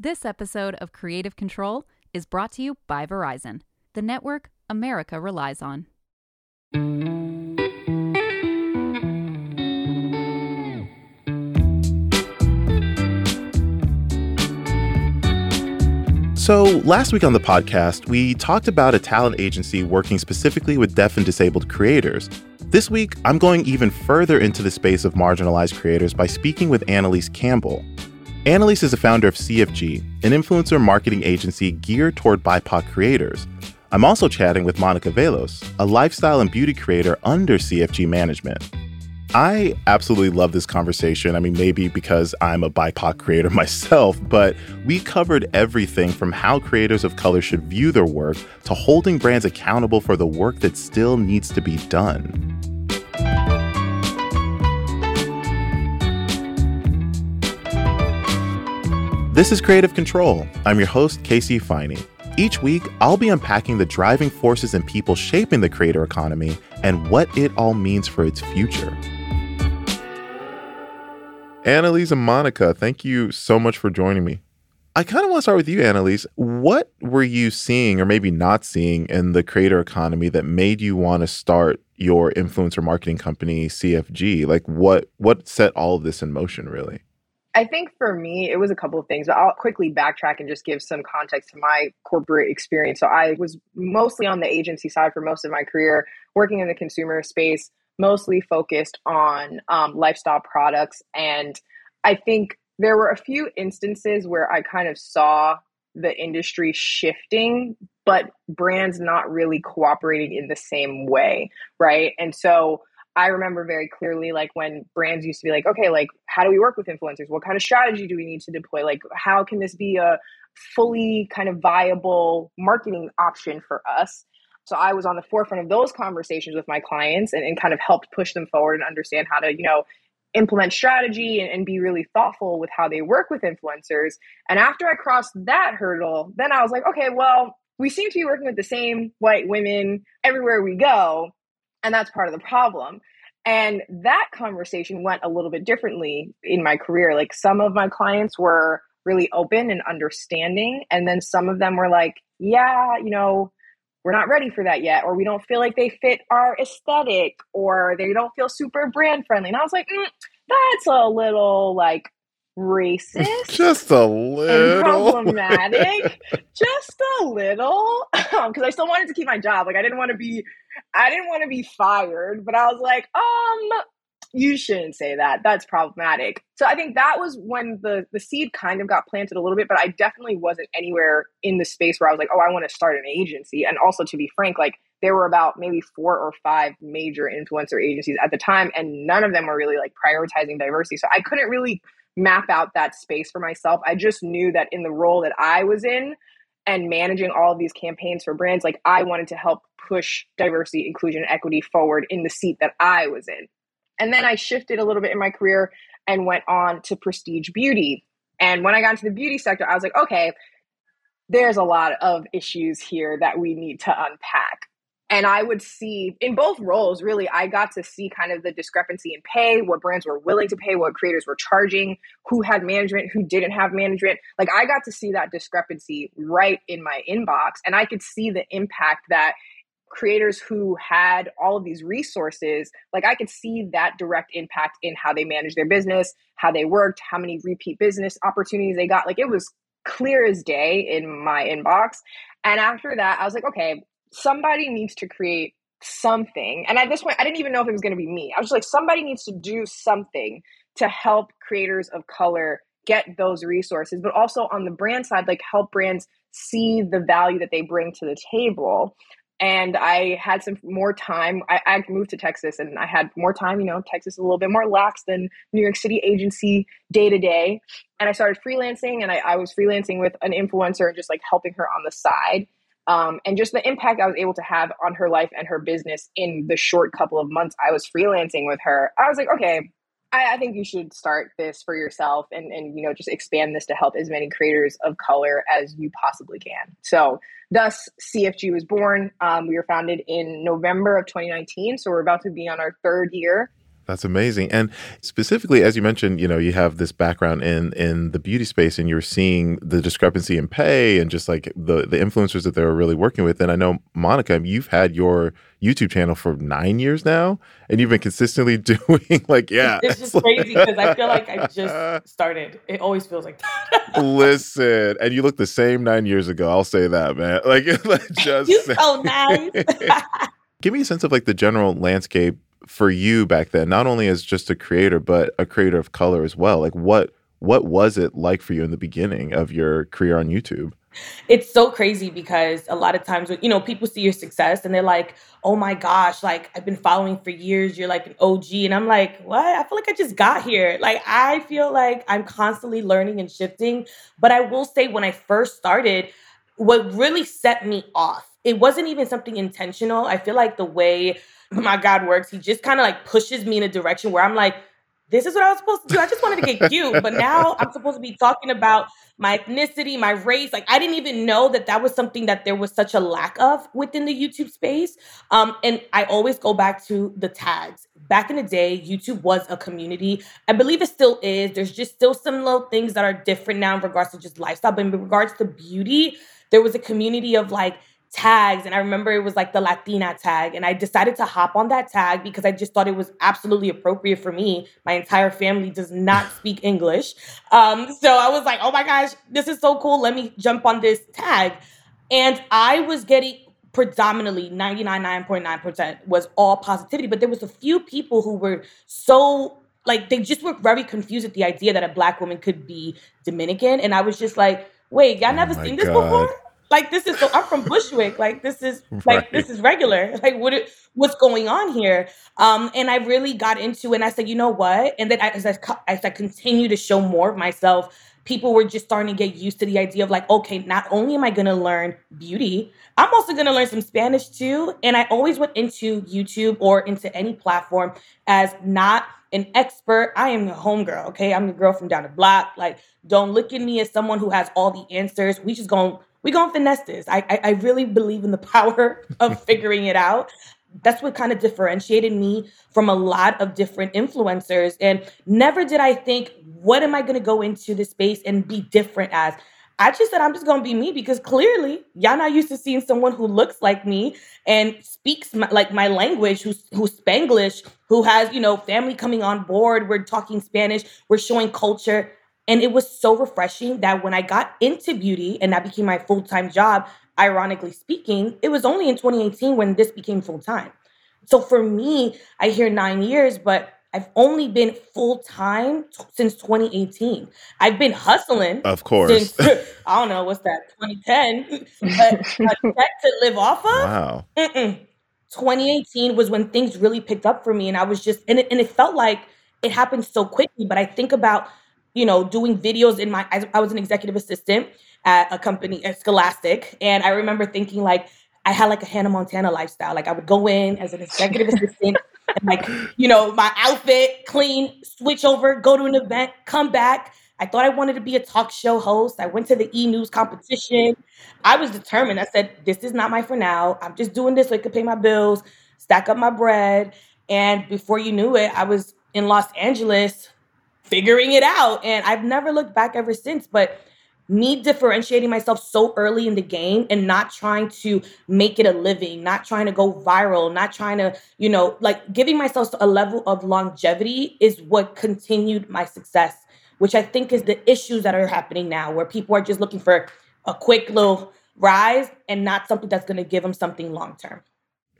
This episode of Creative Control is brought to you by Verizon, the network America relies on. So, last week on the podcast, we talked about a talent agency working specifically with deaf and disabled creators. This week, I'm going even further into the space of marginalized creators by speaking with Annalise Campbell. Annalise is the founder of CFG, an influencer marketing agency geared toward BIPOC creators. I'm also chatting with Monica Veloz, a lifestyle and beauty creator under CFG management. I absolutely love this conversation. I mean, maybe because I'm a BIPOC creator myself, but we covered everything from how creators of color should view their work to holding brands accountable for the work that still needs to be done. This is Creative Control. I'm your host, Casey Finey. Each week, I'll be unpacking the driving forces and people shaping the creator economy and what it all means for its future. Annalise and Monica, thank you so much for joining me. I kind of want to start with you, Annalise. What were you seeing or maybe not seeing in the creator economy that made you want to start your influencer marketing company, CFG? Like what what set all of this in motion really? I think for me, it was a couple of things, but I'll quickly backtrack and just give some context to my corporate experience. So I was mostly on the agency side for most of my career, working in the consumer space, mostly focused on um, lifestyle products. And I think there were a few instances where I kind of saw the industry shifting, but brands not really cooperating in the same way, right? And so I remember very clearly like when brands used to be like, okay, like how do we work with influencers? What kind of strategy do we need to deploy? Like how can this be a fully kind of viable marketing option for us? So I was on the forefront of those conversations with my clients and, and kind of helped push them forward and understand how to, you know, implement strategy and, and, be really thoughtful with how they work with influencers. And after I crossed that hurdle, then I was like, okay, well, we seem to be working with the same white women everywhere we go. And that's part of the problem. And that conversation went a little bit differently in my career. Like some of my clients were really open and understanding. And then some of them were like, yeah, you know, we're not ready for that yet, or we don't feel like they fit our aesthetic, or they don't feel super brand friendly. And I was like, mm, that's a little like racist, just a little problematic, just a little, because I still wanted to keep my job. Like I didn't want to be, I didn't want to be fired, but I was like, um, you shouldn't say that. That's problematic. So I think that was when the the seed kind of got planted a little bit, but I definitely wasn't anywhere in the space where I was like, oh, I want to start an agency. And also to be frank, like there were about maybe four or five major influencer agencies at the time, and none of them were really like prioritizing diversity. So I couldn't really map out that space for myself. I just knew that in the role that I was in and managing all of these campaigns for brands, like I wanted to help push diversity, inclusion, equity forward in the seat that I was in. And then I shifted a little bit in my career and went on to prestige beauty. And when I got into the beauty sector, I was like, okay, there's a lot of issues here that we need to unpack. And I would see in both roles, really, I got to see kind of the discrepancy in pay, what brands were willing to pay, what creators were charging, who had management, who didn't have management. Like I got to see that discrepancy right in my inbox. And I could see the impact that creators who had all of these resources, like I could see that direct impact in how they managed their business, how they worked, how many repeat business opportunities they got. Like it was clear as day in my inbox. And after that, I was like, okay, somebody needs to create something. And at this point, I didn't even know if it was going to be me. I was like, somebody needs to do something to help creators of color get those resources, but also on the brand side, like help brands see the value that they bring to the table and I had some more time. I, I, moved to Texas and I had more time. You know, Texas is a little bit more lax than New York City agency day to day. And I started freelancing and I, I, was freelancing with an influencer and just like helping her on the side. Um, and just the impact I was able to have on her life and her business in the short couple of months I was freelancing with her. I was like, okay, I, I, think you should start this for yourself and, and you know just expand this to help as many creators of color as you possibly can. So thus CFG was born. Um, we were founded in November of 2019, so we're about to be on our third year. That's amazing. And specifically, as you mentioned, you know, you have this background in in the beauty space, and you're seeing the discrepancy in pay and just like the the influencers that they were really working with. And I know Monica, you've had your YouTube channel for nine years now, and you've been consistently doing like, yeah, it's just crazy because I feel like I just started. It always feels like that. Listen, and you look the same nine years ago. I'll say that, man. Like, just you so nice. Give me a sense of like the general landscape for you back then, not only as just a creator, but a creator of color as well? Like what what was it like for you in the beginning of your career on YouTube? It's so crazy because a lot of times, you know, people see your success and they're like, "Oh my gosh, like I've been following for years. You're like an OG," and I'm like, "What? I feel like I just got here." Like I feel like I'm constantly learning and shifting. But I will say, when I first started, what really set me off, it wasn't even something intentional. I feel like the way my God works. He just kind of like pushes me in a direction where I'm like, this is what I was supposed to do. I just wanted to get cute, but now I'm supposed to be talking about my ethnicity, my race. Like I didn't even know that that was something that there was such a lack of within the YouTube space. Um, and I always go back to the tags. Back in the day, YouTube was a community. I believe it still is. There's just still some little things that are different now in regards to just lifestyle, but in regards to beauty, there was a community of like tags and I remember it was like the Latina tag and I decided to hop on that tag because I just thought it was absolutely appropriate for me. My entire family does not speak English. Um, so I was like, "Oh my gosh, this is so cool. Let me jump on this tag." And I was getting predominantly 99.9% was all positivity, but there was a few people who were so like they just were very confused at the idea that a black woman could be Dominican and I was just like, "Wait, y'all oh never seen God. this before?" Like this is so I'm from Bushwick. Like this is like right. this is regular. Like what what's going on here? Um, and I really got into it and I said, you know what? And then I, as I as I continue to show more of myself, people were just starting to get used to the idea of like, okay, not only am I gonna learn beauty, I'm also gonna learn some Spanish too. And I always went into YouTube or into any platform as not an expert. I am a homegirl, okay? I'm the girl from down the block. Like, don't look at me as someone who has all the answers. We just gonna we gonna finesse this. I, I, I really believe in the power of figuring it out. That's what kind of differentiated me from a lot of different influencers. And never did I think, what am I gonna go into this space and be different as? I just said I'm just gonna be me because clearly y'all not used to seeing someone who looks like me and speaks my, like my language, who's who's Spanglish, who has you know family coming on board. We're talking Spanish. We're showing culture. And it was so refreshing that when I got into beauty and that became my full time job, ironically speaking, it was only in 2018 when this became full time. So for me, I hear nine years, but I've only been full time t- since 2018. I've been hustling, of course. Since, I don't know what's that, 2010, but to live off of. Wow. Mm-mm. 2018 was when things really picked up for me, and I was just, and it, and it felt like it happened so quickly. But I think about you know, doing videos in my, I, I was an executive assistant at a company at Scholastic. And I remember thinking like, I had like a Hannah Montana lifestyle. Like I would go in as an executive assistant and like, you know, my outfit, clean, switch over, go to an event, come back. I thought I wanted to be a talk show host. I went to the e news competition. I was determined. I said, this is not my for now. I'm just doing this so I could pay my bills, stack up my bread. And before you knew it, I was in Los Angeles figuring it out. And I've never looked back ever since. But me differentiating myself so early in the game and not trying to make it a living, not trying to go viral, not trying to, you know, like giving myself a level of longevity is what continued my success, which I think is the issues that are happening now, where people are just looking for a quick little rise and not something that's going to give them something long term.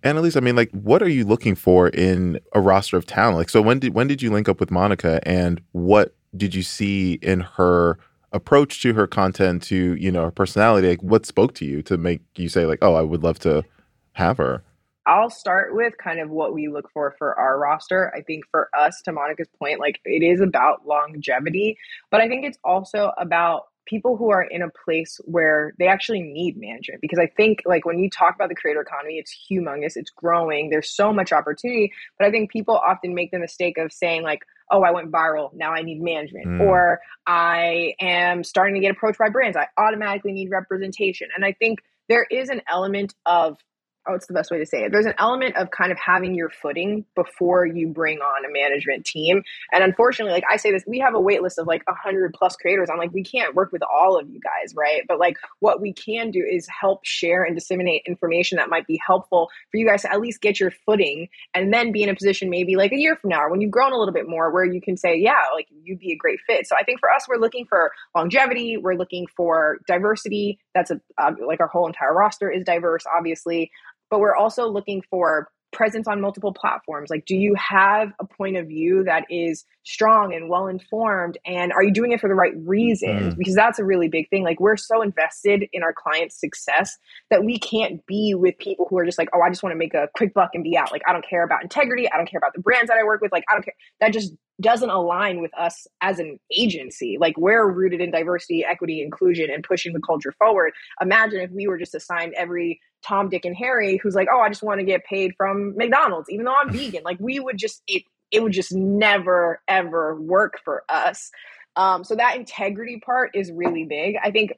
Annalise, I mean, like, what are you looking for in a roster of talent? Like, so when did when did you link up with Monica, and what did you see in her approach to her content, to you know her personality? Like, what spoke to you to make you say like, oh, I would love to have her? I'll start with kind of what we look for for our roster. I think for us, to Monica's point, like it is about longevity, but I think it's also about people who are in a place where they actually need management because i think like when you talk about the creator economy it's humongous it's growing there's so much opportunity but i think people often make the mistake of saying like oh i went viral now i need management mm. or i am starting to get approached by brands i automatically need representation and i think there is an element of oh, it's the best way to say it. There's an element of kind of having your footing before you bring on a management team. And unfortunately, like I say this, we have a wait list of like a 100 plus creators. I'm like, we can't work with all of you guys, right? But like what we can do is help share and disseminate information that might be helpful for you guys to at least get your footing and then be in a position maybe like a year from now or when you've grown a little bit more where you can say, yeah, like you'd be a great fit. So I think for us, we're looking for longevity, we're looking for diversity. That's a, uh, like our whole entire roster is diverse, obviously but we're also looking for presence on multiple platforms. Like do you have a point of view that is strong and well informed and are you doing it for the right reasons? Mm. because that's a really big thing. Like we're so invested in our clients success that we can't be with people who are just like oh i just want to make a quick buck and be out. Like i don't care about integrity. I don't care about the brands that i work with. Like i don't care. That just doesn't align with us as an agency like we're rooted in diversity equity inclusion and pushing the culture forward imagine if we were just assigned every Tom, Dick, and Harry who's like, oh, I just want to get paid from McDonald's, even though I'm vegan. Like we would just it it would just never ever work for us. Um, so that integrity part is really big. I think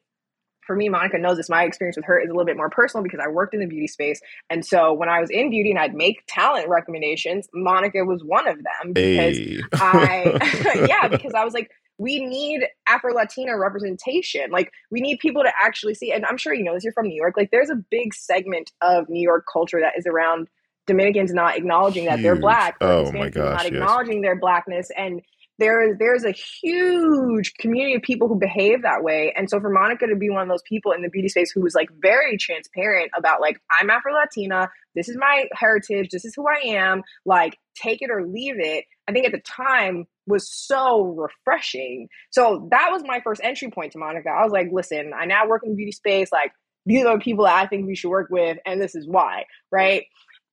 for me, Monica knows this. My experience with her is a little bit more personal because I worked in the beauty space. And so when I was in beauty and I'd make talent recommendations, Monica was one of them because hey. I, yeah, because I was like, we need Afro Latina representation. Like we need people to actually see, and I'm sure you know this, you're from New York. Like there's a big segment of New York culture that is around Dominicans not acknowledging that Huge. they're black. Oh my gosh. Not acknowledging yes. their blackness. And there is there's a huge community of people who behave that way. And so for Monica to be one of those people in the beauty space who was like very transparent about like, I'm Afro Latina, this is my heritage, this is who I am, like take it or leave it. I think at the time was so refreshing. So that was my first entry point to Monica. I was like, listen, I now work in the beauty space. Like, these are the people that I think we should work with, and this is why, right?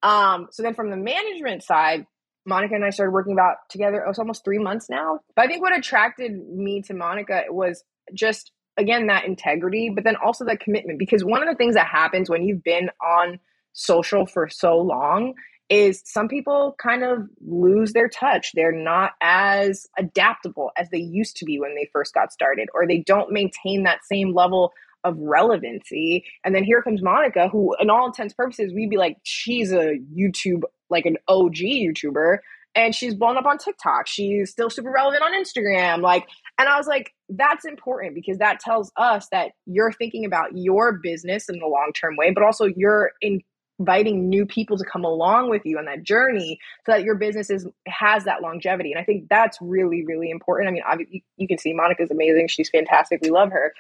Um, so then from the management side, Monica and I started working about together. It was almost three months now. But I think what attracted me to Monica was just again that integrity, but then also that commitment. Because one of the things that happens when you've been on social for so long is some people kind of lose their touch. They're not as adaptable as they used to be when they first got started, or they don't maintain that same level of relevancy. And then here comes Monica, who, in all intents purposes, we'd be like, she's a YouTube, like an OG YouTuber, and she's blown up on TikTok. She's still super relevant on Instagram. Like, and I was like, that's important because that tells us that you're thinking about your business in the long term way, but also you're in inviting new people to come along with you on that journey so that your business is has that longevity and i think that's really really important i mean you, you can see monica's amazing she's fantastic we love her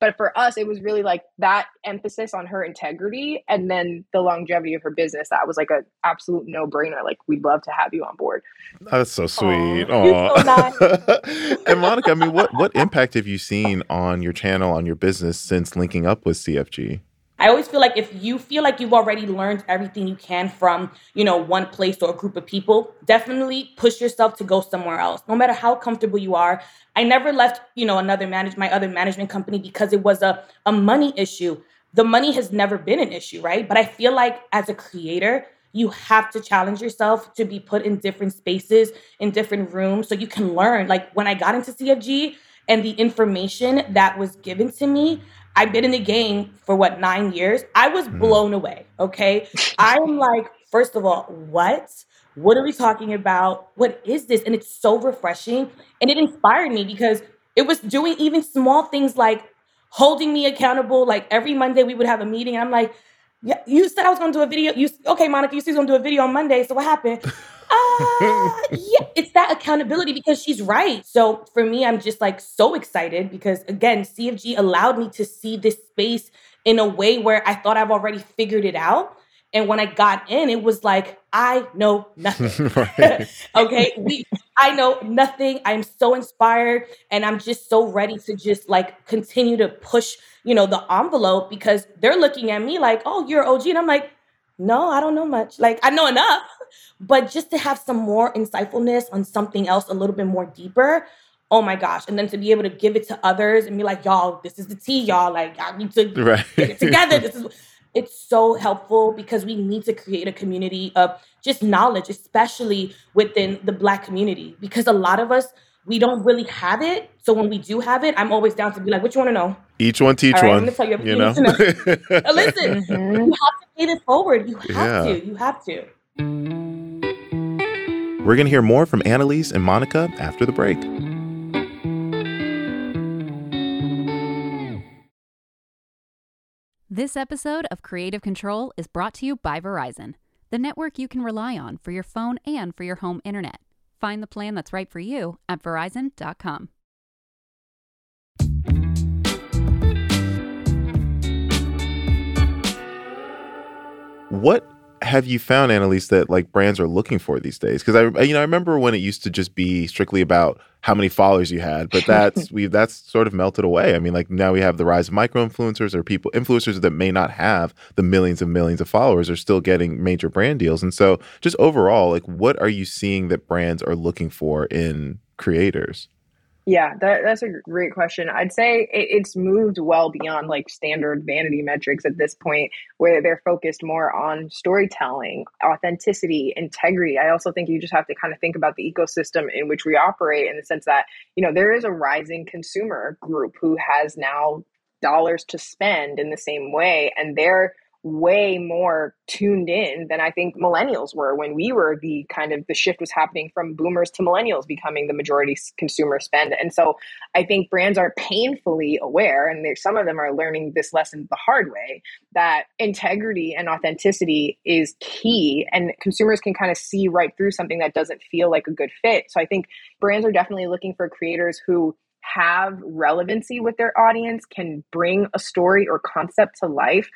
but for us it was really like that emphasis on her integrity and then the longevity of her business that was like a absolute no-brainer. Like we'd love to have you on board. That's so sweet. Aww. So and monica i mean what what impact have you seen on your channel on your business since linking up with cfg I always feel like if you feel like you've already learned everything you can from, you know, one place or a group of people, definitely push yourself to go somewhere else. No matter how comfortable you are. I never left, you know, another manage my other management company because it was a, a money issue. The money has never been an issue, right? But I feel like as a creator, you have to challenge yourself to be put in different spaces, in different rooms, so you can learn. Like when I got into CFG and the information that was given to me, I've been in the game for what, nine years? I was mm. blown away. Okay. I'm like, first of all, what? What are we talking about? What is this? And it's so refreshing. And it inspired me because it was doing even small things like holding me accountable. Like every Monday we would have a meeting. And I'm like, yeah, you said I was gonna do a video. You okay, Monica, you said you was gonna do a video on Monday. So what happened? uh, yeah, it's that accountability because she's right. So for me, I'm just like so excited because again, CFG allowed me to see this space in a way where I thought I've already figured it out. And when I got in, it was like, I know nothing. okay. We I know nothing. I'm so inspired and I'm just so ready to just like continue to push, you know, the envelope because they're looking at me like, oh, you're OG. And I'm like, no, I don't know much. Like I know enough, but just to have some more insightfulness on something else a little bit more deeper. Oh my gosh. And then to be able to give it to others and be like, y'all, this is the tea, y'all. Like, y'all need to right. get it together. This is it's so helpful because we need to create a community of just knowledge, especially within the black community. Because a lot of us we don't really have it. So when we do have it, I'm always down to be like, what you want to know? Each one teach All right, I'm one. gonna tell you You know? you need to know. Listen, Mhm. you have to pay this forward. You have Yeah. to. You have to. We're going to hear more from Annalise and Monica after the break. This episode of Creative Control is brought to you by Verizon, the network you can rely on for your phone and for your home internet. Find the plan that's right for you at verizon.com. What have you found, Annalise, that like brands are looking for these days? Because I, you know, I remember when it used to just be strictly about how many followers you had, but that's we that's sort of melted away. I mean, like now we have the rise of micro influencers or people influencers that may not have the millions and millions of followers are still getting major brand deals. And so, just overall, like, what are you seeing that brands are looking for in creators? Yeah, that, that's a great question. I'd say it, it's moved well beyond like standard vanity metrics at this point, where they're focused more on storytelling, authenticity, integrity. I also think you just have to kind of think about the ecosystem in which we operate in the sense that, you know, there is a rising consumer group who has now dollars to spend in the same way, and they're way more tuned in than I think millennials were when we were the kind of the shift was happening from boomers to millennials becoming the majority consumer spend. And so I think brands are painfully aware, and some of them are learning this lesson the hard way, that integrity and authenticity is key, and consumers can kind of see right through something that doesn't feel like a good fit. So I think brands are definitely looking for creators who have relevancy with their audience, can bring a story or concept to life,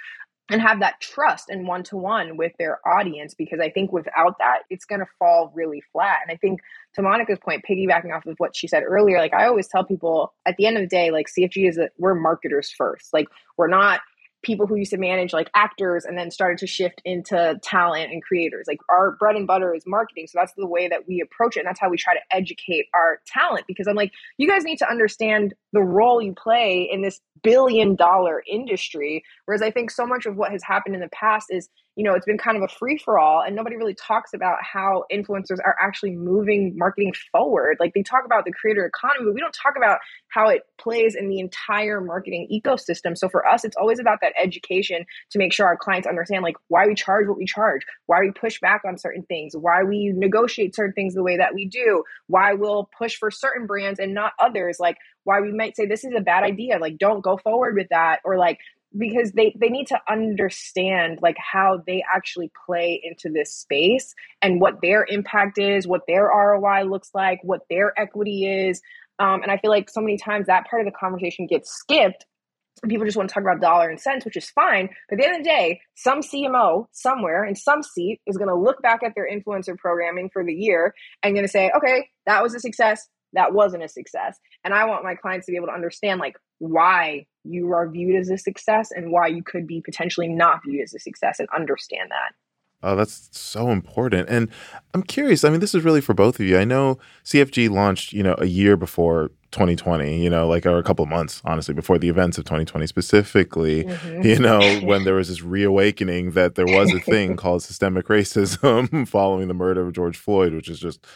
and have that trust and one to one with their audience because I think without that, it's going to fall really flat. And I think to Monica's point, piggybacking off of what she said earlier, like I always tell people at the end of the day, like CFG is that we're marketers first. Like we're not people who used to manage like actors and then started to shift into talent and creators. Like our bread and butter is marketing. So that's the way that we approach it. And that's how we try to educate our talent because I'm like, you guys need to understand the role you play in this billion dollar industry. Whereas I think so much of what has happened in the past is, you know, it's been kind of a free for all and nobody really talks about how influencers are actually moving marketing forward. Like they talk about the creator economy, but we don't talk about how it plays in the entire marketing ecosystem. So for us, it's always about that education to make sure our clients understand like why we charge what we charge, why we push back on certain things, why we negotiate certain things the way that we do, why we'll push for certain brands and not others, like why we might say this is a bad idea, like don't go forward with that, or like because they they need to understand like how they actually play into this space and what their impact is, what their ROI looks like, what their equity is. Um, and I feel like so many times that part of the conversation gets skipped people just want to talk about dollar and cents, which is fine. But at the end of the day, some CMO somewhere in some seat is going to look back at their influencer programming for the year and going to say, okay, that was a success. That wasn't a success. And I want my clients to be able to understand like why you are viewed as a success and why you could be potentially not viewed as a success and understand that. Oh, that's so important. And I'm curious. I mean, this is really for both of you. I know CFG launched, you know, a year before 2020, you know, like or a couple of months, honestly, before the events of 2020 specifically, Mhm. you know, when there was this reawakening that there was a thing called systemic racism following the murder of George Floyd, which is just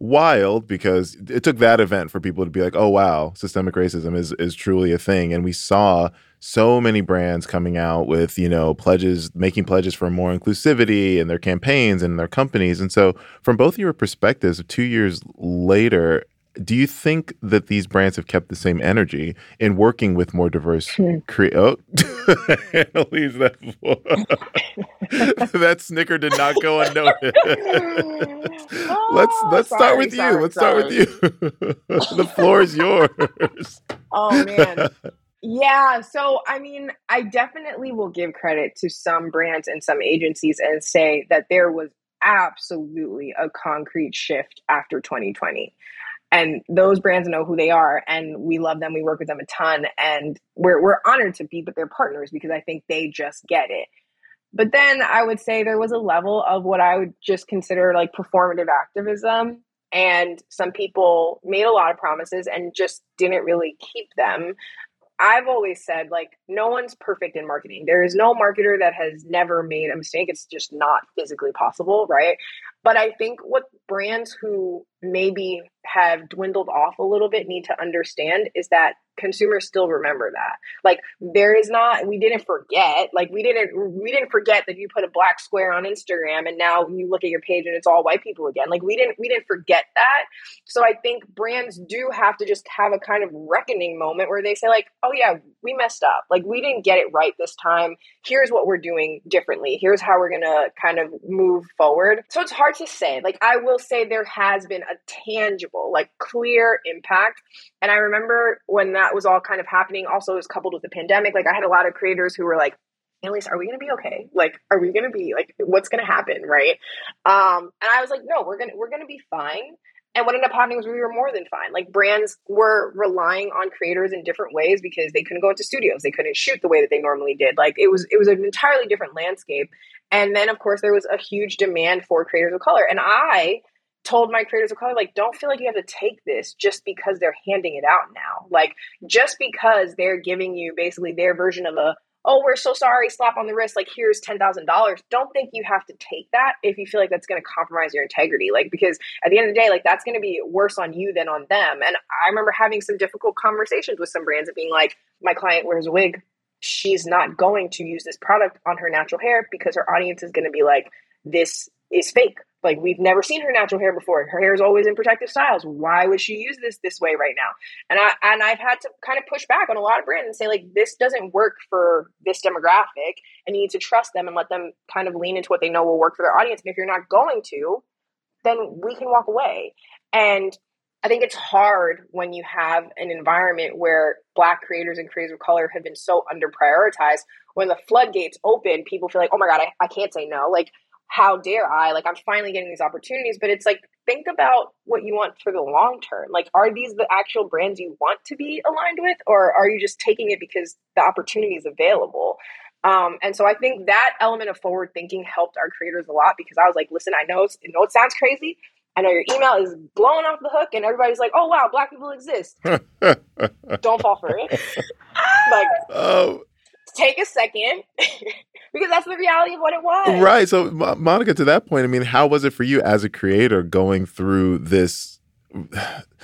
wild because it took that event for people to be like, "Oh wow, systemic racism is is truly a thing." And we saw so many brands coming out with, you know, pledges, making pledges for more inclusivity in their campaigns and their companies. And so, from both your perspectives, 2 years later, do you think that these brands have kept the same energy in working with more diverse Hmm. cre- oh Annalise, that that snicker did not go unnoticed let's Oh, let's start sorry, with you let's start with you the floor is yours Oh man. Yeah, so I mean, I definitely will give credit to some brands and some agencies and say that there was absolutely a concrete shift after 2020. And those brands know who they are and we love them. We work with them a ton and we're we're honored to be with their partners because I think they just get it. But then I would say there was a level of what I would just consider like performative activism and some people made a lot of promises and just didn't really keep them. I've always said, like, no one's perfect in marketing. There is no marketer that has never made a mistake. It's just not physically possible, right? But I think what brands who maybe have dwindled off a little bit need to understand is that consumers still remember that. Like there is not we didn't forget like we didn't we didn't forget that you put a black square on instagram and now you look at your page and it's all white people again. Like we didn't we didn't forget that. So i think brands do have to just have a kind of reckoning moment where they say like oh yeah we messed up. Like we didn't get it right this time. Here's what we're doing differently. Here's how we're gonna kind of move forward. So it's hard to say. Like i will say there has been a tangible like clear impact and i remember when that was all kind of happening, also it was coupled with the pandemic. Like I had a lot of creators who were like, Annalise, are we gonna be okay? Like, are we gonna be like what's gonna happen, right? Um, and I was like, no, we're gonna we're gonna be fine. And what ended up happening was we were more than fine. Like brands were relying on creators in different ways because they couldn't go into studios, they couldn't shoot the way that they normally did. Like it was it was an entirely different landscape. And then of course there was a huge demand for creators of color. And I told my creators of color like don't feel like you have to take this just because they're handing it out now. Like just because they're giving you basically their version of a oh we're so sorry slap on the wrist like here's $10000 don't think you have to take that if you feel like that's going to compromise your integrity. Like because at the end of the day like that's going to be worse on you than on them. And i remember having some difficult conversations with some brands of being like my client wears a wig. She's not going to use this product on her natural hair because her audience is going to be like this is fake like we've never seen her natural hair before. Her hair is always in protective styles. Why would she use this this way right now? And I and I've had to kind of push back on a lot of brands and say like this doesn't work for this demographic, and you need to trust them and let them kind of lean into what they know will work for their audience. And if you're not going to, then we can walk away. And I think it's hard when you have an environment where Black creators and creators of color have been so under prioritized. When the floodgates open, people feel like, oh my God, I, I can't say no. Like how dare I? Like, I'm finally getting these opportunities, but it's like, think about what you want for the long term. Like, are these the actual brands you want to be aligned with, or are you just taking it because the opportunity is available? Um, and so I think that element of forward thinking helped our creators a lot because I was like, listen, I know, I know it sounds crazy. I know your email is blowing off the hook, and everybody's like, "Oh wow, black people exist." Don't fall for it. like, oh, take a second because that's the reality of what it was. Right. So, Monica, to that point, I mean, how was it for you as a creator going through this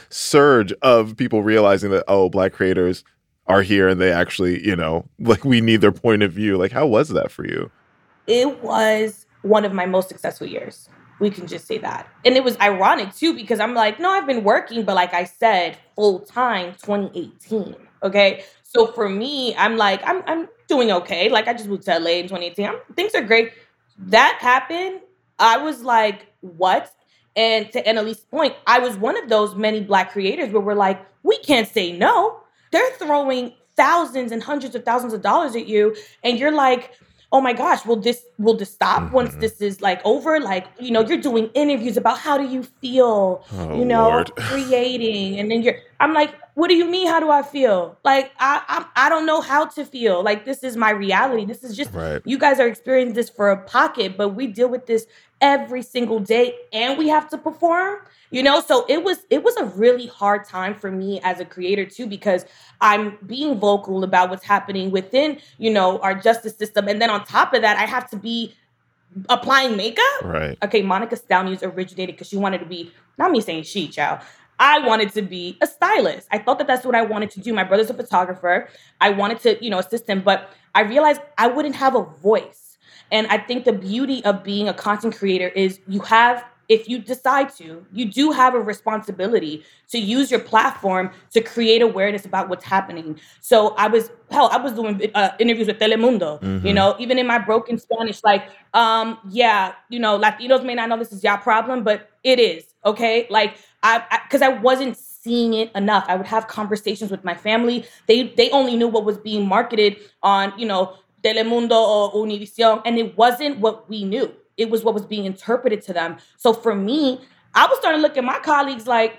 surge of people realizing that, oh, black creators are here and they actually, you know, like we need their point of view? Like, how was that for you? It was one of my most successful years. We can just say that. And it was ironic too, because I'm like, no, I've been working, but like I said, full time 2018. Okay. So for me, I'm like, I'm I'm doing okay. Like I just moved to LA in 2018. I'm, things are great. That happened. I was like, what? And to Annalise's point, I was one of those many black creators where we're like, we can't say no. They're throwing thousands and hundreds of thousands of dollars at you, and you're like, oh my gosh, will this will this stop mm-hmm. once this is like over? Like, you know, you're doing interviews about how do you feel, oh, you know, creating, and then you're I'm like, what do you mean? How do I feel? Like I, I I don't know how to feel. Like this is my reality. This is just right. you guys are experiencing this for a pocket, but we deal with this every single day, and we have to perform. You know, so it was it was a really hard time for me as a creator too because I'm being vocal about what's happening within you know our justice system, and then on top of that, I have to be applying makeup. Right. Okay, Monica Stoutnews originated because she wanted to be not me saying she, child. I wanted to be a stylist. I thought that that's what I wanted to do. My brother's a photographer. I wanted to, you know, assist him, but I realized I wouldn't have a voice. And I think the beauty of being a content creator is you have if you decide to, you do have a responsibility to use your platform to create awareness about what's happening. So I was hell, I was doing uh, interviews with Telemundo. Mm-hmm. You know, even in my broken Spanish, like, um, yeah, you know, Latinos may not know this is your problem, but it is okay. Like I, because I, I wasn't seeing it enough. I would have conversations with my family. They they only knew what was being marketed on, you know, Telemundo or Univision, and it wasn't what we knew. It was what was being interpreted to them. So for me, I was starting to look at my colleagues like,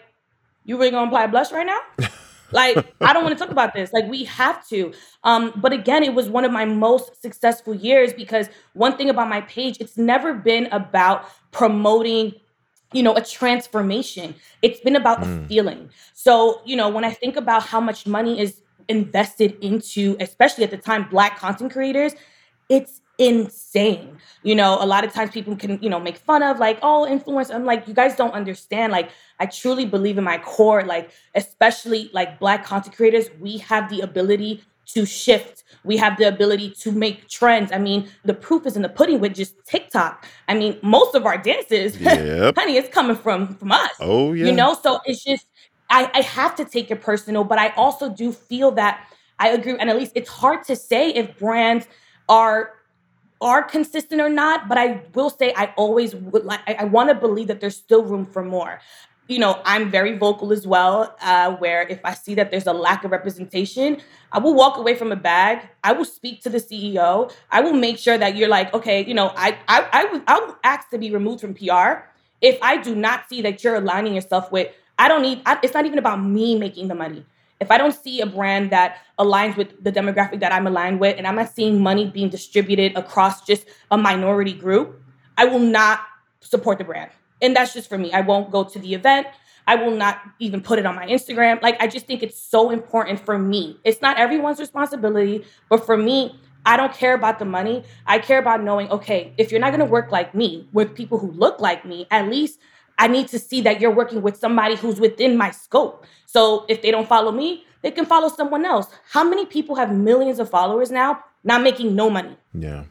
"You really gonna apply blush right now?" like I don't want to talk about this. Like we have to. Um, but again, it was one of my most successful years because one thing about my page, it's never been about promoting you know, a transformation. It's been about mm. a feeling. So, you know, when I think about how much money is invested into, especially at the time, Black content creators, it's insane. You know, a lot of times people can, you know, make fun of like, oh, influence. I'm like, you guys don't understand. Like, I truly believe in my core, like, especially like black content creators, we have the ability to shift. We have the ability to make trends. I mean, the proof is in the pudding with just TikTok. I mean, most of our dances, yep. honey, it's coming from from us. Oh yeah. You know, so it's just I, I have to take it personal, but I also do feel that I agree, and at least it's hard to say if brands are are consistent or not, but I will say I always would like I, I want to believe that there's still room for more. You know, I'm very vocal as well, uh, where if I see that there's a lack of representation, I will walk away from a bag. I will speak to the CEO. I will make sure that you're like, okay, you know, I I I would I will ask to be removed from PR if I do not see that you're aligning yourself with. I don't need. I, it's not even about me making the money. If I don't see a brand that aligns with the demographic that I'm aligned with, and I'm not seeing money being distributed across just a minority group, I will not support the brand. And that's just for me. I won't go to the event. I will not even put it on my Instagram. Like, I just think it's so important for me. It's not everyone's responsibility, but for me, I don't care about the money. I care about knowing, okay, if you're not to work like me with people who look like me, at least I need to see that you're working with somebody who's within my scope. So if they don't follow me, they can follow someone else. How many people have millions of followers now, not making no money? Yeah.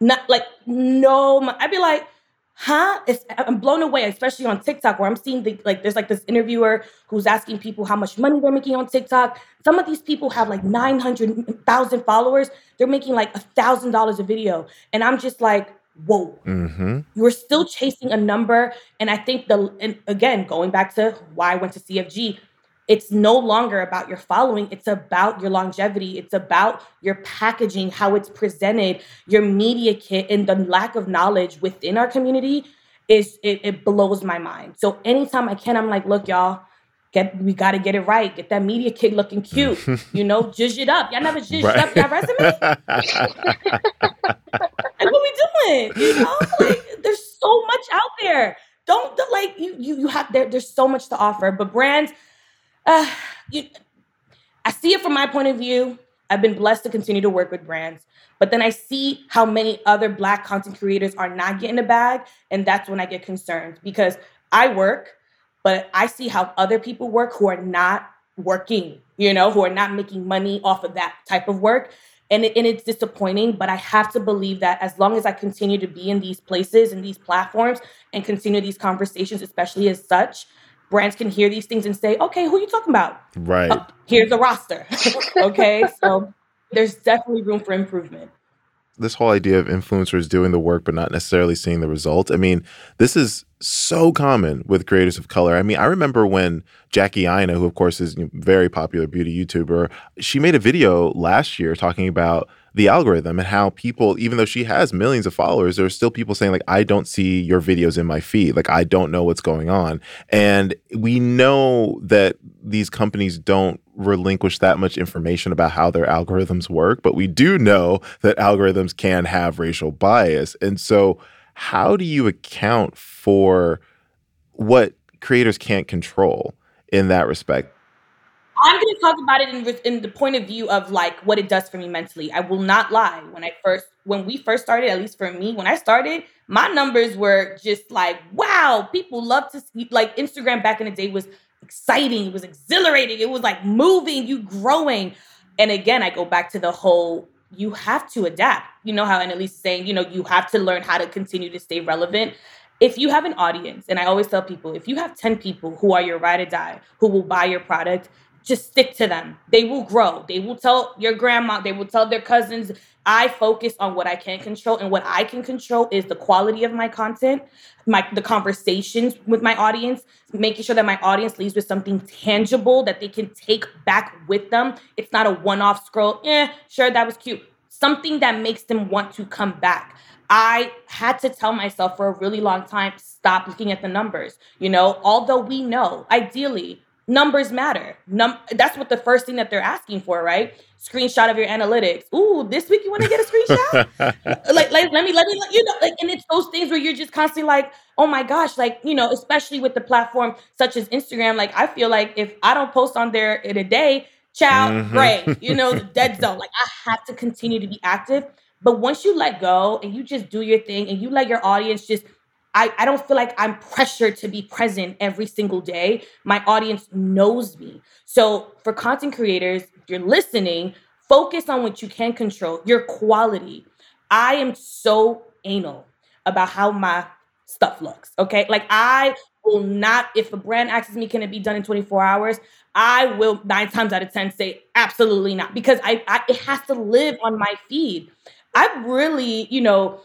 Not like no. I'd be like, huh? It's, I'm blown away, especially on TikTok, where I'm seeing the like. There's like this interviewer who's asking people how much money they're making on TikTok. Some of these people have like nine hundred thousand followers. They're making like a thousand dollars a video, and I'm just like, whoa mm-hmm. you're still chasing a number and i think the and again going back to why i went to cfg it's no longer about your following it's about your longevity it's about your packaging how it's presented your media kit and the lack of knowledge within our community is it, it blows my mind so anytime i can i'm like look y'all Get we got to get it right. Get that media kid looking cute. you know, zhuzh it up. Y'all never zhuzhed right. up your resume. like what we doing? You know, like there's so much out there. Don't, don't like you. You you have there. There's so much to offer, but brands. Uh, you, I see it from my point of view. I've been blessed to continue to work with brands, but then I see how many other Black content creators are not getting a bag, and that's when I get concerned because I work but I see how other people work who are not working, you know, who are not making money off of that type of work. And, it, and it's disappointing, but I have to believe that as long as I continue to be in these places and these platforms and continue these conversations, especially as such, brands can hear these things and say, okay, who are you talking about? Right. Oh, here's a roster. okay. so there's definitely room for improvement this whole idea of influencers doing the work but not necessarily seeing the result. I mean, this is so common with creators of color. I mean, I remember when Jackie Aina, who of course is a very popular beauty YouTuber, she made a video last year talking about the algorithm and how people, even though she has millions of followers, there are still people saying, like, I don't see your videos in my feed. Like, I don't know what's going on. And we know that these companies don't relinquish that much information about how their algorithms work, but we do know that algorithms can have racial bias. And so, how do you account for what creators can't control in that respect? I'm going to talk about it in, in the point of view of like what it does for me mentally. I will not lie. When I first, when we first started, at least for me, when I started, my numbers were just like, wow, people love to see, like Instagram back in the day was exciting. It was exhilarating. It was like moving, you growing. And again, I go back to the whole you have to adapt. You know how Annalise is saying, you know, you have to learn how to continue to stay relevant if you have an audience, and I always tell people, if you have 10 people who are your ride or die, who will buy your product, just stick to them. They will grow. They will tell your grandma, they will tell their cousins. I focus on what I can control, and what I can control is the quality of my content, my the conversations with my audience, making sure that my audience leaves with something tangible that they can take back with them. It's not a one-off scroll. Eh, sure, that was cute. Something that makes them want to come back. I had to tell myself for a really long time, stop looking at the numbers. You know, although we know ideally numbers matter. Num- that's what the first thing that they're asking for, right? Screenshot of your analytics. Ooh, this week you want to get a screenshot? like, like, let me, let me, let you know. Like, and it's those things where you're just constantly like, oh my gosh, like, you know, especially with the platform such as Instagram. Like, I feel like if I don't post on there in a day, child, mm-hmm. You know, the dead zone. Like, I have to continue to be active. But once you let go and you just do your thing and you let your audience just I, I don't feel like I'm pressured to be present every single day. My audience knows me. So for content creators, you're listening, focus on what you can control, your quality. I am so anal about how my stuff looks. Okay. Like I will not, if a brand asks me, can it be done in 24 hours? I will nine times out of 10 say absolutely not because I, I it has to live on my feed. I've really, you know,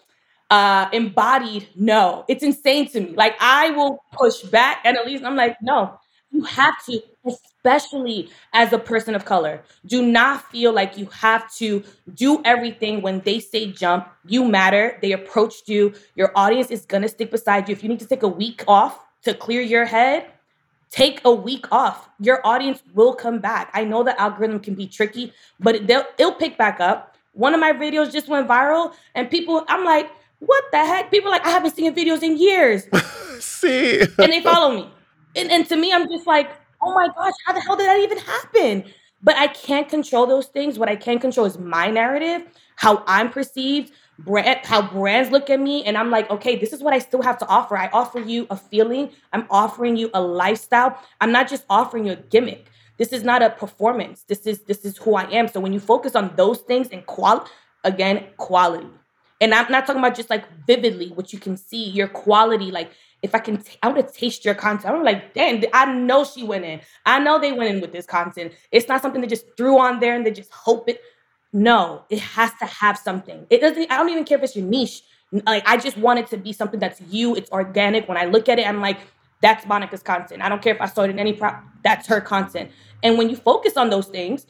uh embodied no. It's insane to me. Like I will push back and at least I'm like, no, you have to, especially as a person of color. Do not feel like you have to do everything when they say jump. You matter. They approached you. Your audience is gonna stick beside you. If you need to take a week off to clear your head, take a week off. Your audience will come back. I know the algorithm can be tricky, but they'll, it'll pick back up. One of my videos just went viral, and people, I'm like, what the heck? People like, I haven't seen videos in years. See? and they follow me. And, and to me, I'm just like, oh my gosh, how the hell did that even happen? But I can't control those things. What I can control is my narrative, how I'm perceived, brand, how brands look at me. And I'm like, okay, this is what I still have to offer. I offer you a feeling, I'm offering you a lifestyle. I'm not just offering you a gimmick. This is not a performance. This is this is who I am. So when you focus on those things and qual again, quality. And I'm not talking about just like vividly what you can see, your quality. Like if I can, t- I want to taste your content. I'm like, damn, I know she went in. I know they went in with this content. It's not something they just threw on there and they just hope it. No, it has to have something. It doesn't. I don't even care if it's your niche. Like I just want it to be something that's you. It's organic. When I look at it, I'm like, that's Monica's content. I don't care if I saw it in any prop. That's her content. And when you focus on those things,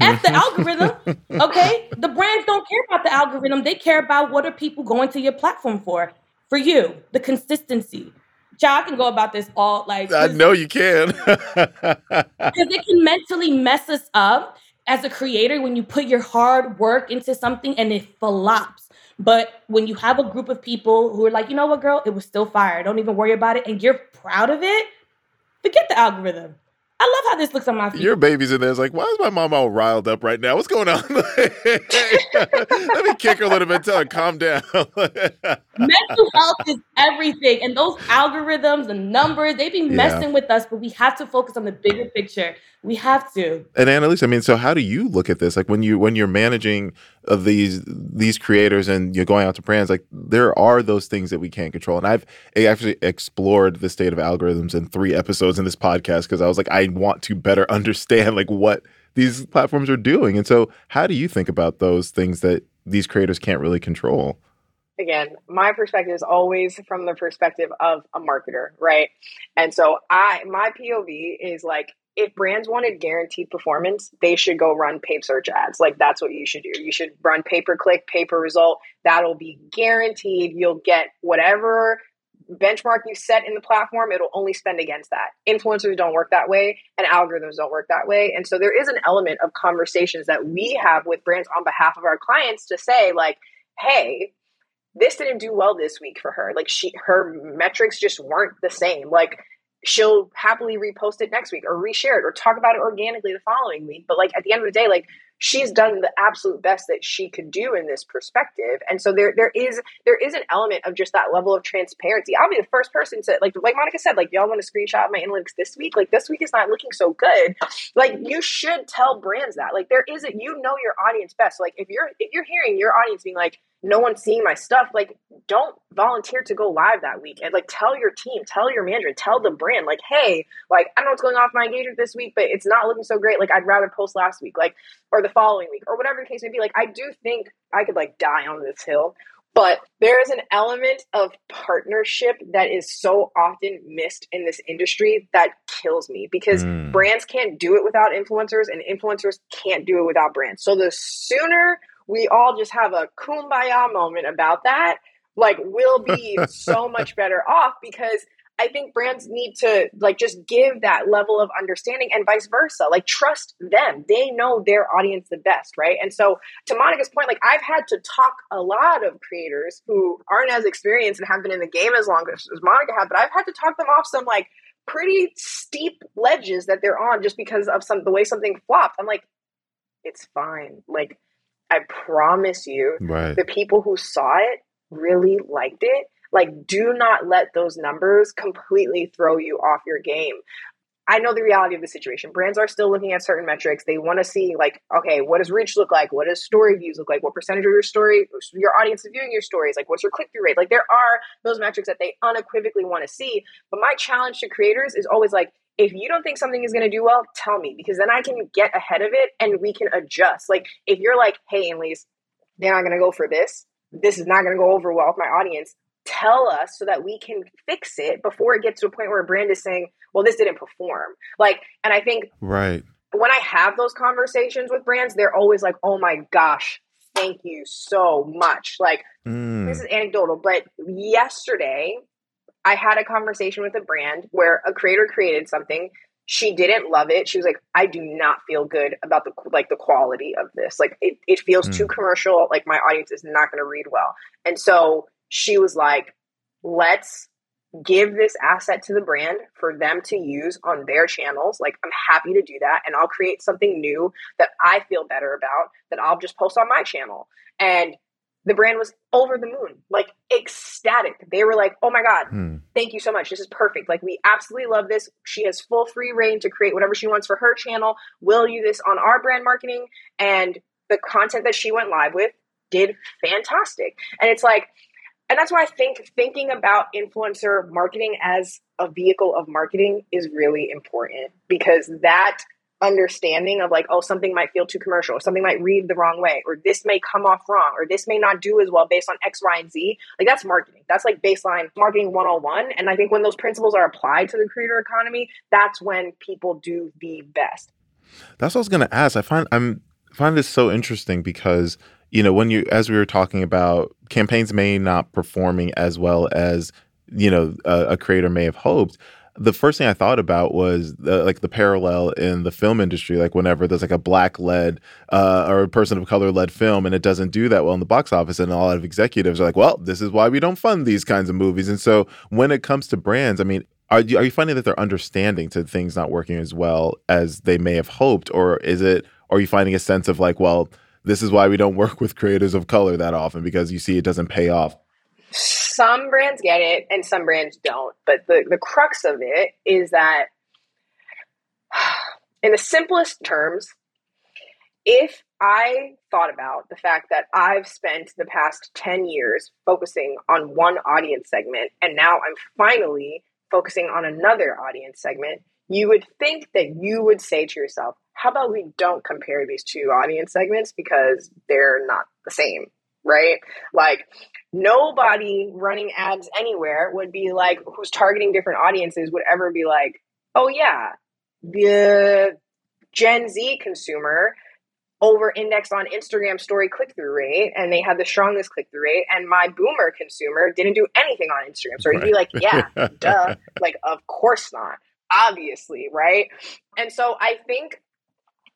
F the algorithm. Okay. The brands don't care about the algorithm. They care about what are people going to your platform for. For you, the consistency. Child, I can go about this all like I know you can. because it can mentally mess us up as a creator when you put your hard work into something and it flops. But when you have a group of people who are like, you know what, girl, it was still fire. Don't even worry about it, and you're proud of it, forget the algorithm. I love how this looks on my feet. Your baby's in there. It's like, why is my mom all riled up right now? What's going on? Let me kick her a little bit. Tell her calm down. Mental health is everything, and those algorithms and numbers they be messing yeah. with us. But we have to focus on the bigger picture. We have to. And Annalise, I mean, so how do you look at this? Like when you when you're managing uh, these these creators and you're going out to brands, like there are those things that we can't control. And I've actually explored the state of algorithms in three episodes in this podcast because I was like, I want to better understand like what these platforms are doing. And so, how do you think about those things that these creators can't really control? Again, my perspective is always from the perspective of a marketer, right? And so I my POV is like if brands wanted guaranteed performance, they should go run paid search ads. Like that's what you should do. You should run pay per click, pay per result. That'll be guaranteed. You'll get whatever benchmark you set in the platform, it'll only spend against that. Influencers don't work that way, and algorithms don't work that way. And so there is an element of conversations that we have with brands on behalf of our clients to say, like, hey, this didn't do well this week for her. Like she her metrics just weren't the same. Like she'll happily repost it next week or reshare it or talk about it organically the following week. But like at the end of the day, like she's done the absolute best that she could do in this perspective. And so there there is there is an element of just that level of transparency. I'll be the first person to like like Monica said, like y'all want to screenshot my analytics this week. Like this week is not looking so good. Like you should tell brands that. Like there isn't you know your audience best. like if you're if you're hearing your audience being like no one's seeing my stuff like don't volunteer to go live that week and like tell your team tell your manager tell the brand like hey like i don't know what's going on with my engagement this week but it's not looking so great like i'd rather post last week like or the following week or whatever the case may be like i do think i could like die on this hill but there is an element of partnership that is so often missed in this industry that kills me because mm. brands can't do it without influencers and influencers can't do it without brands. So the sooner we all just have a kumbaya moment about that, like we'll be so much better off because I think brands need to like just give that level of understanding and vice versa. Like trust them. They know their audience the best, right? And so to Monica's point, like I've had to talk a lot of creators who aren't as experienced and have been in the game as long as, as Monica had, but I've had to talk them off some like pretty steep ledges that they're on just because of some the way something flopped. I'm like, it's fine. Like I promise you, right. the people who saw it really liked it. Like, do not let those numbers completely throw you off your game. I know the reality of the situation. Brands are still looking at certain metrics. They want to see, like, okay, what does reach look like? What does story views look like? What percentage of your story, your audience is viewing your stories? Like, what's your click through rate? Like, there are those metrics that they unequivocally want to see. But my challenge to creators is always like, if you don't think something is going to do well, tell me because then I can get ahead of it and we can adjust. Like, if you're like, hey, Annalise, they're not going to go for this, this is not going to go over well with my audience tell us so that we can fix it before it gets to a point where a brand is saying, well, this didn't perform. Like, and I think right when I have those conversations with brands, they're always like, oh my gosh, thank you so much. Like, mm. this is anecdotal, but yesterday I had a conversation with a brand where a creator created something. She didn't love it. She was like, I do not feel good about the like the quality of this. Like it, it feels mm. too commercial. Like my audience is not gonna read well. And so she was like, let's give this asset to the brand for them to use on their channels. Like, I'm happy to do that. And I'll create something new that I feel better about that I'll just post on my channel. And the brand was over the moon, like ecstatic. They were like, oh my God, hmm. thank you so much. This is perfect. Like, we absolutely love this. She has full free reign to create whatever she wants for her channel. We'll use this on our brand marketing. And the content that she went live with did fantastic. And it's like, and that's why I think thinking about influencer marketing as a vehicle of marketing is really important because that understanding of like, oh, something might feel too commercial, or something might read the wrong way, or this may come off wrong, or this may not do as well based on X, Y, and Z. Like that's marketing. That's like baseline marketing 101. And I think when those principles are applied to the creator economy, that's when people do the best. That's what I was gonna ask. I find I'm find this so interesting because you know, when you, as we were talking about, campaigns may not performing as well as, you know, a, a creator may have hoped. The first thing I thought about was the, like the parallel in the film industry, like whenever there's like a black led uh, or a person of color led film and it doesn't do that well in the box office, and a lot of executives are like, well, this is why we don't fund these kinds of movies. And so when it comes to brands, I mean, are you, are you finding that they're understanding to things not working as well as they may have hoped, or is it? Are you finding a sense of like, well, this is why we don't work with creators of color that often because you see it doesn't pay off. Some brands get it and some brands don't. But the, the crux of it is that, in the simplest terms, if I thought about the fact that I've spent the past 10 years focusing on one audience segment and now I'm finally focusing on another audience segment, you would think that you would say to yourself, how about we don't compare these two audience segments because they're not the same, right? Like, nobody running ads anywhere would be like, who's targeting different audiences would ever be like, oh, yeah, the Gen Z consumer over indexed on Instagram story click through rate and they had the strongest click through rate. And my boomer consumer didn't do anything on Instagram. So right. you'd be like, yeah, duh. Like, of course not. Obviously, right? And so I think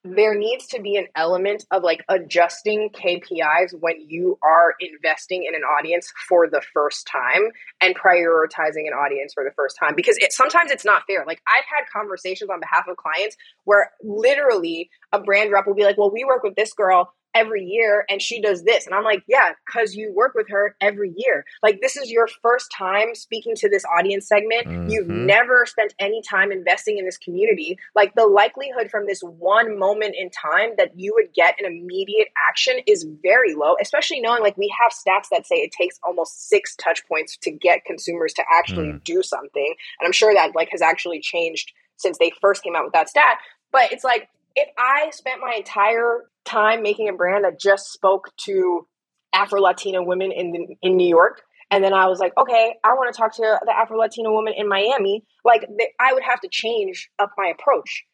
there needs to be an element of like adjusting KPIs when you are investing in an audience for the first time and prioritizing an audience for the first time because it, sometimes it's not fair. Like I've had conversations on behalf of clients where literally a brand rep will be like, "Well, we work with this girl every year and she does this. And I'm like, yeah, because you work with her every year. Like, this is your first time speaking to this audience segment. Mm-hmm. You've never spent any time investing in this community. Like, the likelihood from this one moment in time that you would get an immediate action is very low, especially knowing like we have stats that say it takes almost six touch points to get consumers to actually mm. do something. And I'm sure that like has actually changed since they first came out with that stat. But it's like, if I spent my entire time making a brand that just spoke to Afro Latina women in in New York, and then I was like, okay, I want to talk to the Afro Latina woman in Miami. Like, I would have to change up my approach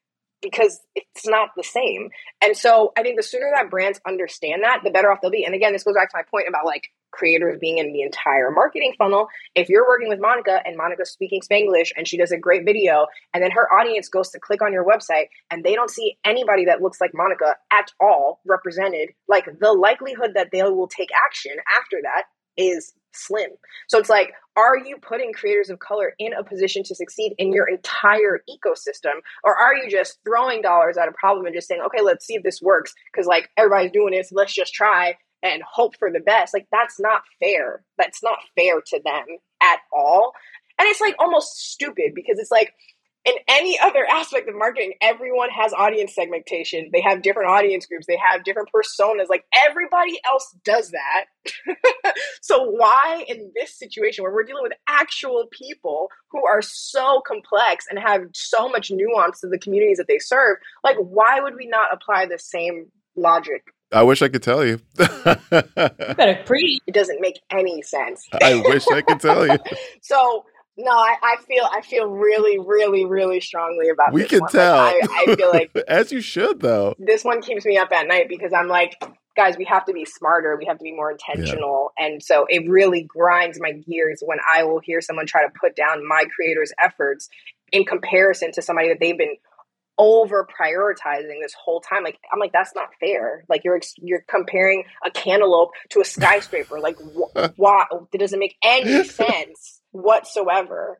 because it's not the same. And so I think the sooner that brands understand that, the better off they'll be. And again, this goes back to my point about like creators being in the entire marketing funnel. If you're working with Monica and Monica's speaking Spanglish and she does a great video, and then her audience goes to click on your website and they don't see anybody that looks like Monica at all represented, like the likelihood that they will take action after that is slim. So it's like, are you putting creators of color in a position to succeed in your entire ecosystem? Or are you just throwing dollars at a problem and just saying, okay, let's see if this works? Because like everybody's doing this, let's just try and hope for the best. Like that's not fair. That's not fair to them at all. And it's like almost stupid because it's like in any other aspect of marketing, everyone has audience segmentation. They have different audience groups. They have different personas. Like everybody else does that. so why in this situation where we're dealing with actual people who are so complex and have so much nuance to the communities that they serve, like why would we not apply the same logic I wish I could tell you. better preach. It doesn't make any sense. I wish I could tell you. so no, I, I, feel I feel really, really, really strongly about. We can one. tell. Like, I, I, feel like as you should though. This one keeps me up at night because I'm like, guys, we have to be smarter. We have to be more intentional, yeah. and so it really grinds my gears when I will hear someone try to put down my creator's efforts in comparison to somebody that they've been over prioritizing this whole time. Like I'm like that's not fair. Like you're you're comparing a cantaloupe to a skyscraper. like wh- why? It doesn't make any sense whatsoever.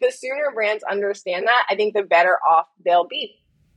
The sooner brands understand that, I think the better off they'll be.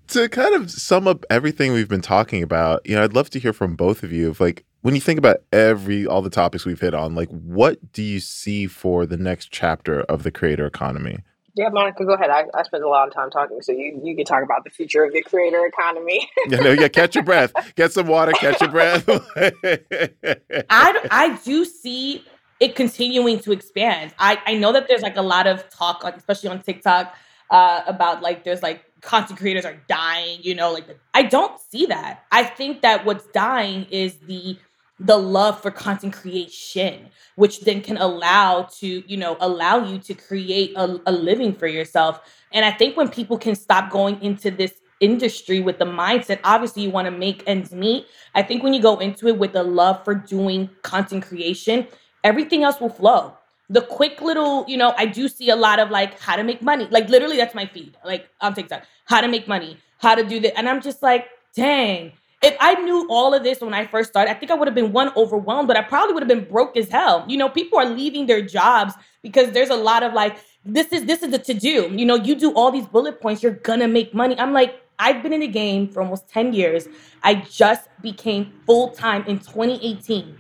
To kind of sum up everything we've been talking about, you know, I'd love to hear from both of you of like when you think about every all the topics we've hit on, like what do you see for the next chapter of the creator economy? Yeah, Monica, go ahead. I, I spent a lot of time talking, so you, you can talk about the future of the creator economy. you know, yeah, catch your breath. Get some water, catch your breath. I, I do see it continuing to expand. I, I know that there's like a lot of talk, like especially on TikTok, uh, about like there's like content creators are dying, you know, like I don't see that. I think that what's dying is the the love for content creation which then can allow to you know allow you to create a, a living for yourself. And i think when people can stop going into this industry with the mindset obviously you want to make ends meet. I think when you go into it with the love for doing content creation everything else will flow. The quick little you know i do see a lot of like how to make money. Like literally that's my feed. Like on tiktok. How to make money. How to do that and i'm just like dang if I knew all of this when I first started, I think I would have been one overwhelmed, but I probably would have been broke as hell. You know, people are leaving their jobs because there's a lot of like, this is this is the to do. You know, you do all these bullet points, you're gonna make money. I'm like, I've been in the game for almost 10 years. I just became full time in 2018.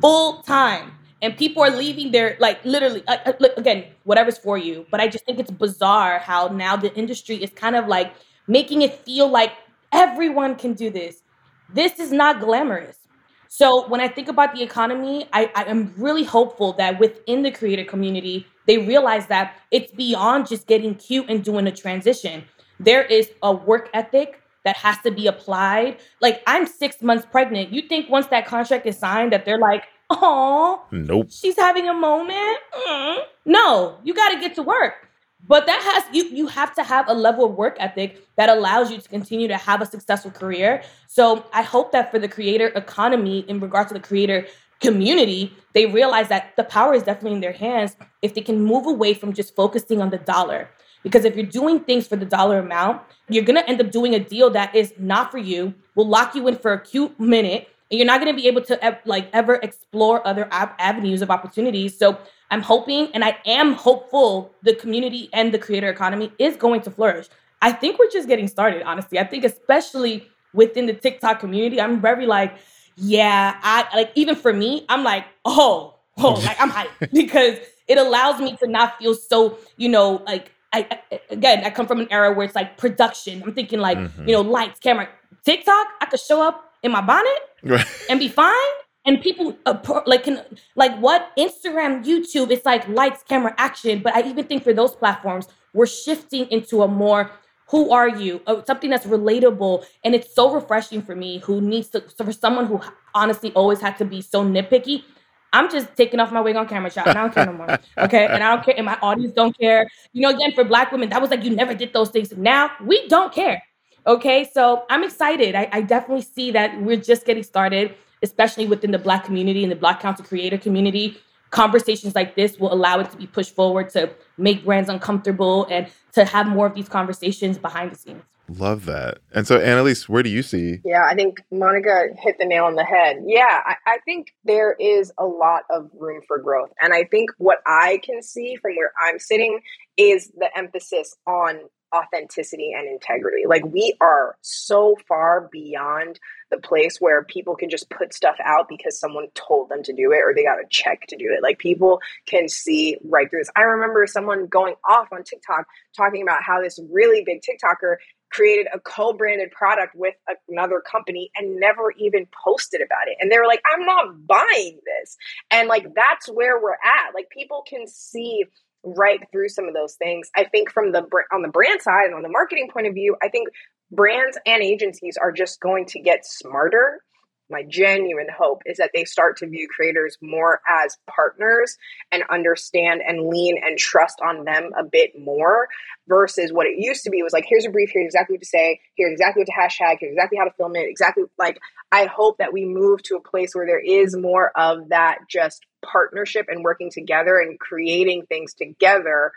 Full time. And people are leaving their, like, literally, uh, uh, again, whatever's for you. But I just think it's bizarre how now the industry is kind of like making it feel like Everyone can do this. This is not glamorous. So when I think about the economy, I, I am really hopeful that within the creator community, they realize that it's beyond just getting cute and doing a transition. There is a work ethic that has to be applied. Like I'm six months pregnant. You think once that contract is signed that they're like, oh, nope, she's having a moment? Mm. No, you got to get to work. But that has you you have to have a level of work ethic that allows you to continue to have a successful career. So I hope that for the creator economy in regards to the creator community, they realize that the power is definitely in their hands if they can move away from just focusing on the dollar. Because if you're doing things for the dollar amount, you're gonna end up doing a deal that is not for you, will lock you in for a cute minute, and you're not gonna be able to like ever explore other avenues of opportunities. So I'm hoping and I am hopeful the community and the creator economy is going to flourish. I think we're just getting started, honestly. I think especially within the TikTok community, I'm very like, yeah, I like even for me, I'm like, oh, oh, like I'm hyped because it allows me to not feel so, you know, like I, I, again, I come from an era where it's like production. I'm thinking like, mm-hmm. you know, lights, camera, TikTok. I could show up in my bonnet and be fine and people uh, like can like what Instagram, YouTube, it's like lights, camera, action. But I even think for those platforms, we're shifting into a more who are you? Uh, something that's relatable, and it's so refreshing for me. Who needs to so for someone who honestly always had to be so nitpicky. I'm just taking off my wig on camera shot, and I don't care no more. Okay, and I don't care, and my audience don't care. You know, again for Black women, that was like you never did those things. Now we don't care. Okay, so I'm excited. I, I definitely see that we're just getting started especially within the Black community and the Black content creator community. Conversations like this will allow it to be pushed forward to make brands uncomfortable and to have more of these conversations behind the scenes. Love that. And so, Annalise, where do you see? Yeah, I think Monica hit the nail on the head. Yeah, I, I, think there is a lot of room for growth. And I think what I can see from where I'm sitting is the emphasis on authenticity and integrity. Like we are so far beyond the place where people can just put stuff out because someone told them to do it or they got a check to do it. Like people can see right through this. I remember someone going off on TikTok talking about how this really big TikToker created a co-branded product with another company and never even posted about it. And they were like, I'm not buying this. And like that's where we're at. Like people can see right through some of those things. I think from the on the brand side and on the marketing point of view, I think brands and agencies are just going to get smarter my genuine hope is that they start to view creators more as partners and understand and lean and trust on them a bit more versus what it used to be. Was like here's a brief here's exactly what to say here's exactly what to hashtag here's exactly how to film it exactly like i hope that we move to a place where there is more of that just partnership and working together and creating things together.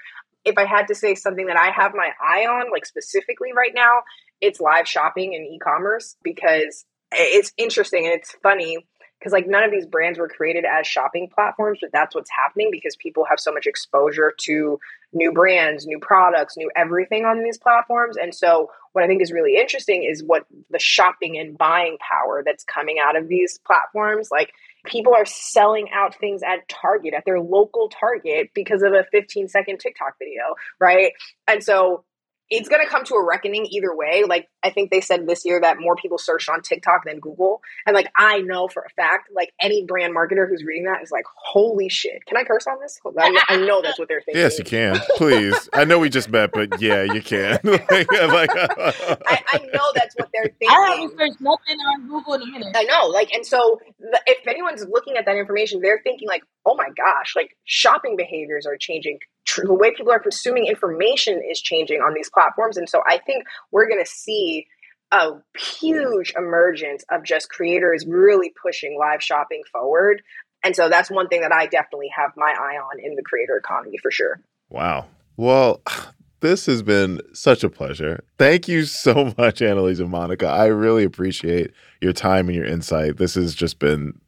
If I had to say something that I have my eye on, like specifically right now, it's live shopping and e commerce because it's interesting and it's funny because like none of these brands were created as shopping platforms but that's what's happening because people have so much exposure to new brands new products new everything on these platforms. And so what i think is really interesting is what the shopping and buying power that's coming out of these platforms. Like people are selling out things at target at their local target because of a 15 second tiktok video right? And so it's going to come to a reckoning either way. Like I think they said this year that more people searched on TikTok than Google, and like I know for a fact, like any brand marketer who's reading that is like, "Holy shit!" Can I curse on this? I, I know that's what they're thinking. Yes, you can. Please. I know we just met, but yeah, you can. like, like I, I, know that's what they're thinking. I haven't searched nothing on Google in a minute. I know, like, and so the, if anyone's looking at that information, they're thinking like, "Oh my gosh!" Like shopping behaviors are changing the way people are consuming information is changing on these platforms. And so I think we're going to see a huge emergence of just creators really pushing live shopping forward. And so that's one thing that I definitely have my eye on in the creator economy for sure. Wow. Well, this has been such a pleasure. Thank you so much, Annalise and Monica. I really appreciate your time and your insight. This has just been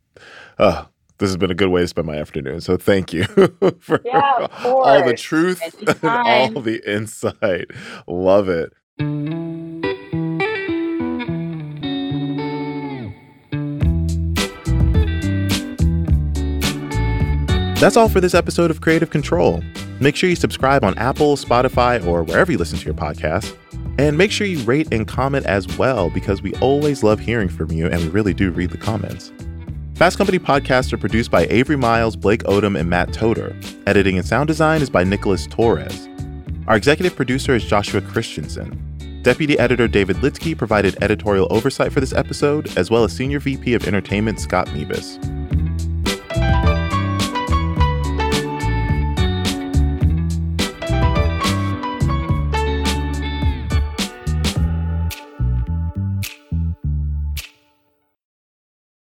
uh, this has been a good way to spend my afternoon. So thank you for yeah, all the truth and all the insight. Love it. That's all for this episode of Creative Control. Make sure you subscribe on Apple, Spotify, or wherever you listen to your podcast. And make sure you rate and comment as well because we always love hearing from you and we really do read the comments. Fast Company podcasts are produced by Avery Miles, Blake Odom, and Matt Toder. Editing and sound design is by Nicholas Torres. Our executive producer is Joshua Christensen. Deputy editor David Lidsky provided editorial oversight for this episode, as well as Senior VP of Entertainment Scott Mebus.